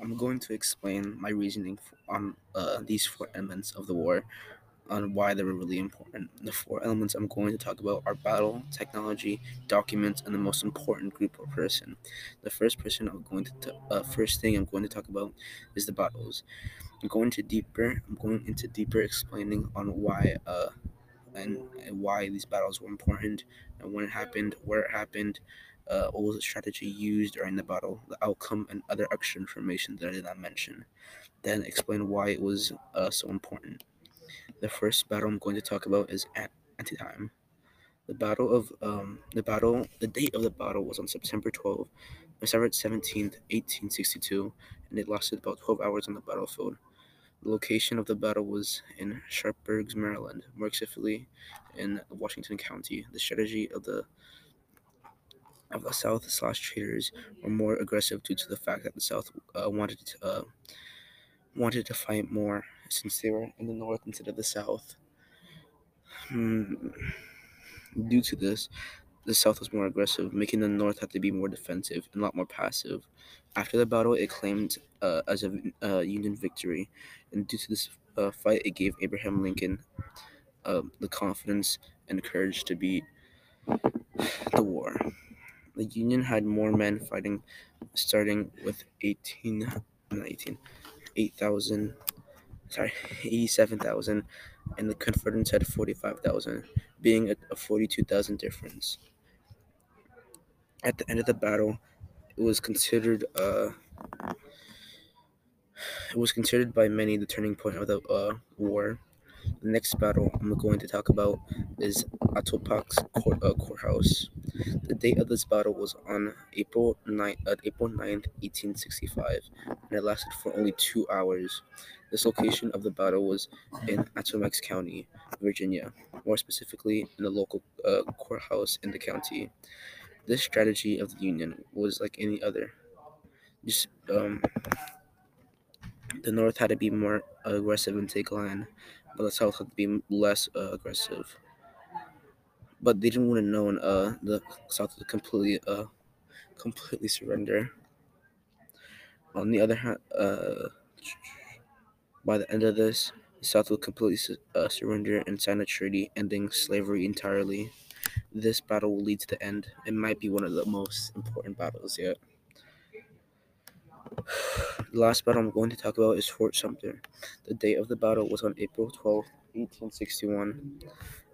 I'm going to explain my reasoning on uh, these four elements of the war, on why they were really important. The four elements I'm going to talk about are battle, technology, documents, and the most important group or person. The first person I'm going to t- uh, first thing I'm going to talk about is the battles. I'm going to deeper. I'm going into deeper explaining on why uh, and, and why these battles were important and when it happened, where it happened, uh, what was the strategy used during the battle, the outcome, and other extra information that I did not mention. Then explain why it was uh, so important. The first battle I'm going to talk about is Antietam. The battle of um, the battle, the date of the battle was on September 12, September 17th, 1862, and it lasted about 12 hours on the battlefield. The location of the battle was in Sharpsburg, Maryland, more specifically in Washington County. The strategy of the of the South slash traitors were more aggressive due to the fact that the South uh, wanted to, uh, wanted to fight more since they were in the North instead of the South. Hmm. Due to this, the South was more aggressive, making the North have to be more defensive and a lot more passive. After the battle, it claimed uh, as a uh, Union victory, and due to this uh, fight, it gave Abraham Lincoln um, the confidence and courage to beat the war. The Union had more men fighting, starting with 18, 18 8,000, sorry, 87,000, and the Confederates had 45,000, being a, a 42,000 difference. At the end of the battle, it was considered uh, it was considered by many the turning point of the uh, war. The next battle I'm going to talk about is Appomattox court, uh, courthouse. The date of this battle was on April 9th, uh, April 9th, 1865, and it lasted for only two hours. This location of the battle was in Appomattox County, Virginia, more specifically in the local uh, courthouse in the county. This strategy of the Union was like any other. Just um, the North had to be more aggressive and take land, but the South had to be less uh, aggressive. But they didn't want to know uh, the South would completely uh, completely surrender. On the other hand, uh, by the end of this, the South would completely su- uh, surrender and sign a treaty ending slavery entirely. This battle will lead to the end. It might be one of the most important battles yet. The last battle I'm going to talk about is Fort Sumter. The date of the battle was on April 12, 1861,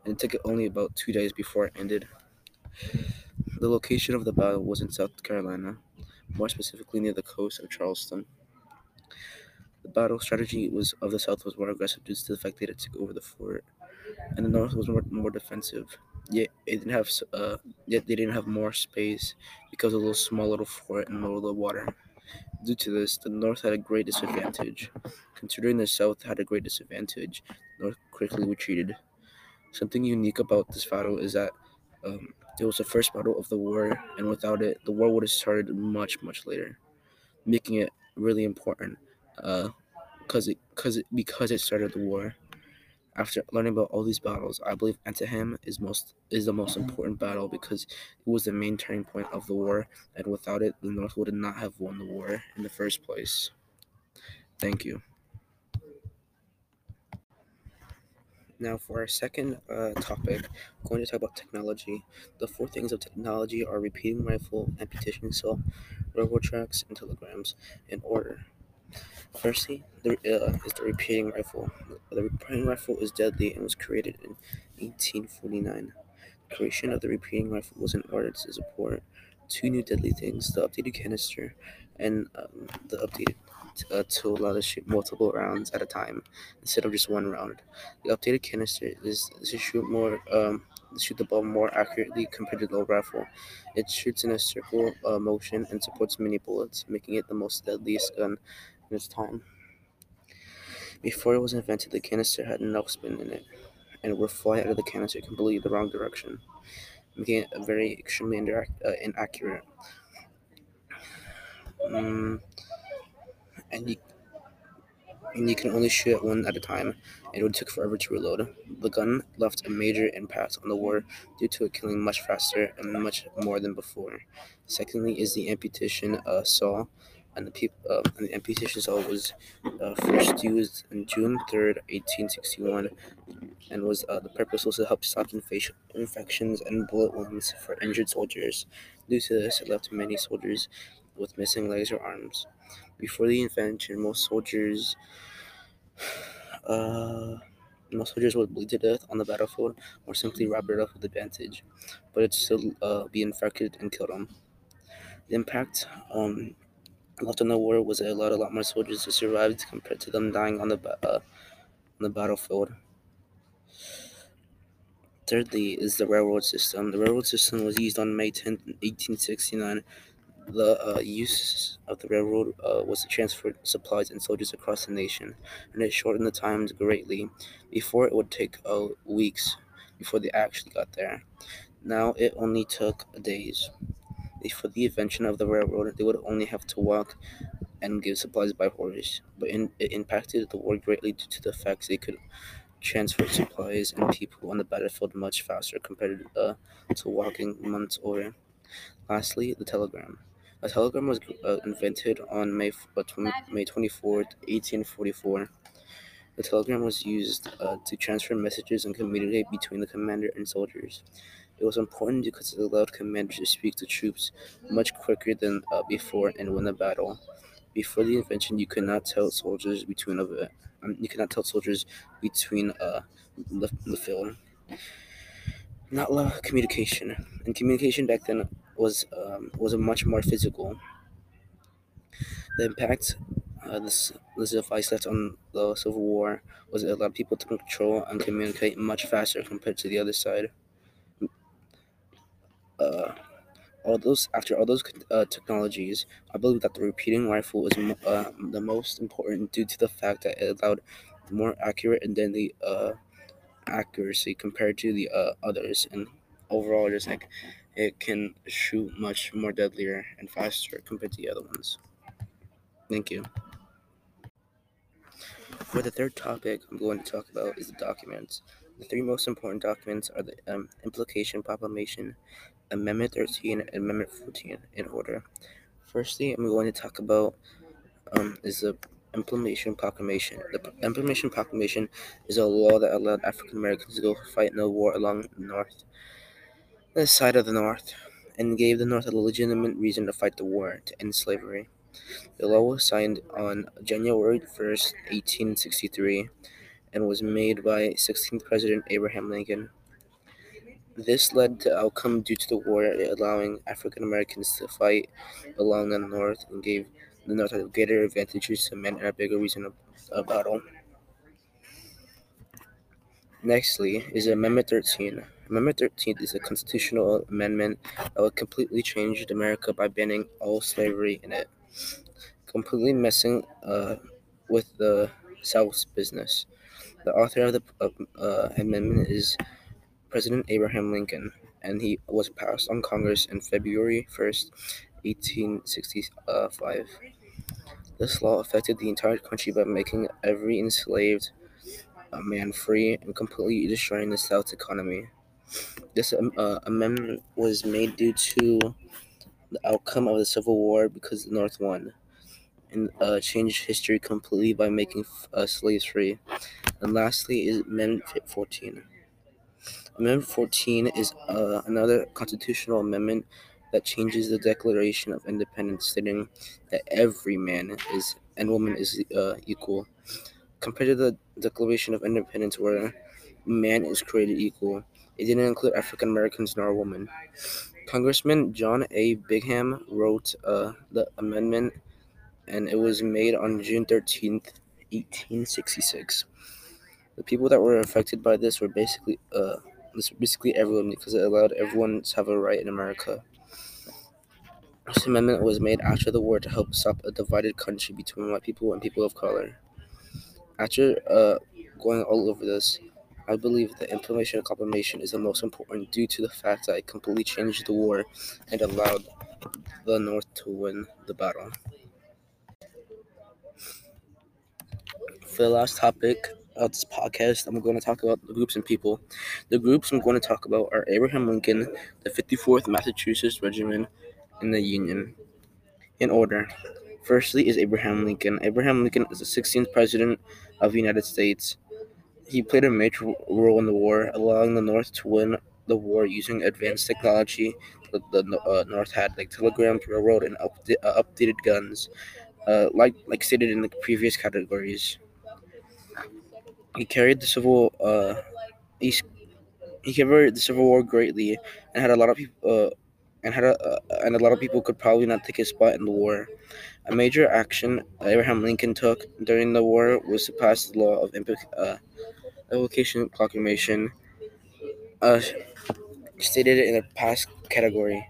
and it took only about two days before it ended. The location of the battle was in South Carolina, more specifically near the coast of Charleston. The battle strategy was of the South was more aggressive due to the fact that it took over the fort, and the North was more, more defensive. Yet it didn't have uh, yet they didn't have more space because of the small little fort in the middle of the water. Due to this, the North had a great disadvantage. Considering the South had a great disadvantage, the North quickly retreated. Something unique about this battle is that um, it was the first battle of the war, and without it, the war would have started much, much later, making it really important. Uh, cause it, cause it, because it started the war. After learning about all these battles, I believe Antietam is most is the most important battle because it was the main turning point of the war, and without it, the North would not have won the war in the first place. Thank you. Now, for our second uh, topic, I'm going to talk about technology. The four things of technology are repeating rifle, amputation cell, railroad tracks, and telegrams in order. Firstly, there uh, is the repeating rifle. The repeating rifle is deadly and was created in 1849. The creation of the repeating rifle was in order to support two new deadly things: the updated canister and um, the updated uh, to allow to shoot multiple rounds at a time instead of just one round. The updated canister is to shoot more, um, shoot the ball more accurately compared to the rifle. It shoots in a circle uh, motion and supports many bullets, making it the most deadliest gun in its time. Before it was invented, the canister had no spin in it, and would fly out of the canister completely the wrong direction, making it very extremely uh, inaccurate. Mm, and you and you can only shoot one at a time, and it would take forever to reload. The gun left a major impact on the war due to it killing much faster and much more than before. Secondly, is the amputation uh, saw. And the people uh, and the amputation saw was uh, first used on June third, eighteen sixty one, and was uh, the purpose was to help stop infection, infections and bullet wounds for injured soldiers. Due to this, it left many soldiers with missing legs or arms. Before the invention, most soldiers uh, most soldiers would bleed to death on the battlefield or simply wrap it up with a bandage, but it'd still uh, be infected and kill them. The impact um, left in the war was it allowed a lot more soldiers to survive compared to them dying on the uh, on the battlefield. Thirdly, is the railroad system. The railroad system was used on May 10, 1869. The uh, use of the railroad uh, was to transfer supplies and soldiers across the nation, and it shortened the times greatly. Before, it would take uh, weeks before they actually got there. Now, it only took days. Before the invention of the railroad, they would only have to walk and give supplies by horse, but in, it impacted the war greatly due to the fact they could transfer supplies and people on the battlefield much faster compared uh, to walking months over. Lastly, the telegram. A telegram was uh, invented on May, uh, May 24th, 1844. The telegram was used uh, to transfer messages and communicate between the commander and soldiers. It was important because it allowed commanders to speak to troops much quicker than uh, before and win a battle. Before the invention, you could not tell soldiers between a um, you cannot tell soldiers between uh, the, the field. Not a lot of communication, and communication back then was um, was much more physical. The impact uh, this this device left on the Civil War was it allowed people to control and communicate much faster compared to the other side. Uh, all those after all those uh, technologies, I believe that the repeating rifle is mo- uh, the most important due to the fact that it allowed more accurate and deadly uh, accuracy compared to the uh, others, and overall, just like it can shoot much more deadlier and faster compared to the other ones. Thank you. For the third topic I'm going to talk about is the documents. The three most important documents are the um, Implication Proclamation, Amendment 13, and Amendment 14 in order. Firstly, I'm going to talk about um, is the Implementation Proclamation. The Implementation Proclamation is a law that allowed African Americans to go fight in the war along the North, the side of the North, and gave the North a legitimate reason to fight the war to end slavery. The law was signed on January 1st, 1863, and was made by 16th President Abraham Lincoln. This led to outcome due to the war, allowing African Americans to fight along the North and gave the North a greater advantages to men and a bigger reason of, of battle. Nextly is Amendment 13. Amendment 13 is a constitutional amendment that would completely change America by banning all slavery in it, completely messing uh, with the South's business. The author of the uh, uh, amendment is President Abraham Lincoln, and he was passed on Congress on February 1st, 1865. This law affected the entire country by making every enslaved man free and completely destroying the South's economy. This um, uh, amendment was made due to the outcome of the Civil War because the North won and uh, changed history completely by making uh, slaves free. And lastly is Amendment 14. Amendment 14 is uh, another constitutional amendment that changes the Declaration of Independence, stating that every man is and woman is uh, equal. Compared to the Declaration of Independence, where man is created equal, it didn't include African Americans nor women. Congressman John A. Bingham wrote uh, the amendment, and it was made on June 13th, 1866. The people that were affected by this were basically uh, basically everyone because it allowed everyone to have a right in America. This amendment was made after the war to help stop a divided country between white people and people of color. After uh, going all over this, I believe the implementation of proclamation is the most important due to the fact that it completely changed the war and allowed the North to win the battle. For the last topic of this podcast, I'm going to talk about the groups and people. The groups I'm going to talk about are Abraham Lincoln, the 54th Massachusetts Regiment, and the Union. In order Firstly, is Abraham Lincoln. Abraham Lincoln is the 16th president of the United States. He played a major role in the war, allowing the North to win the war using advanced technology. The, the uh, North had like telegrams, railroad, and uh, updated guns, uh, like like stated in the previous categories. He carried the civil uh, he, he carried the Civil War greatly, and had a lot of people uh, and had a, uh, and a lot of people could probably not take his spot in the war. A major action Abraham Lincoln took during the war was to pass the law of implic- uh, Invocation Proclamation, uh, stated in a past category.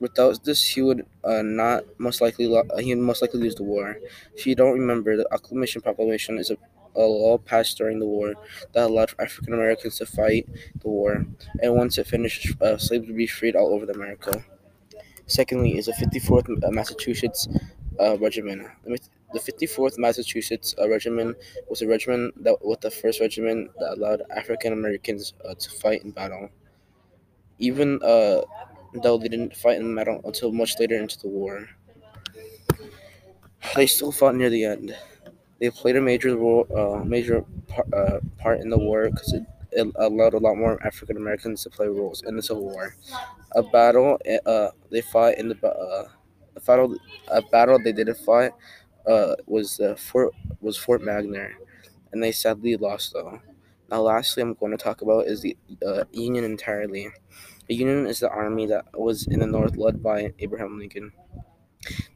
Without this, he would uh, not most likely lo- he would most likely lose the war. If you don't remember, the Acclamation Proclamation is a, a law passed during the war that allowed African Americans to fight the war, and once it finished, uh, slaves would be freed all over America. Secondly, is the 54th Massachusetts uh, Regiment. The 54th Massachusetts uh, Regiment was a regiment that was the first regiment that allowed African Americans uh, to fight in battle. Even uh, though they didn't fight in battle until much later into the war, they still fought near the end. They played a major role, uh, major par- uh, part in the war because it, it allowed a lot more African Americans to play roles in the Civil War. A battle uh, they fought in the uh, a battle a battle they didn't fight uh, was uh, Fort was Fort Wagner, and they sadly lost though. Now, lastly, I'm going to talk about is the uh, Union entirely. The Union is the army that was in the North, led by Abraham Lincoln.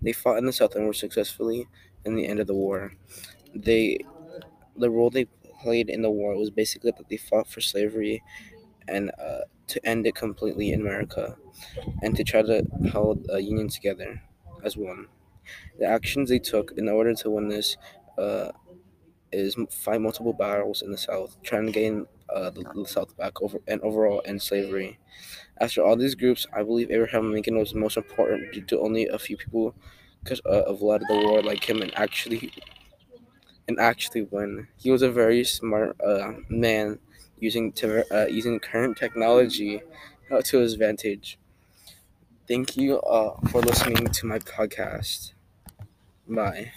They fought in the South and were successfully in the end of the war. They, the role they played in the war was basically that they fought for slavery and uh, to end it completely in America, and to try to hold a union together as one. The actions they took in order to win this uh, is fight multiple battles in the South, trying to gain uh, the, the, South back over and overall end slavery. After all these groups, I believe Abraham Lincoln was the most important due to only a few people because uh, of led the war like him and actually and actually win. He was a very smart uh, man using to, uh, using current technology to his advantage. Thank you uh, for listening to my podcast. Bye.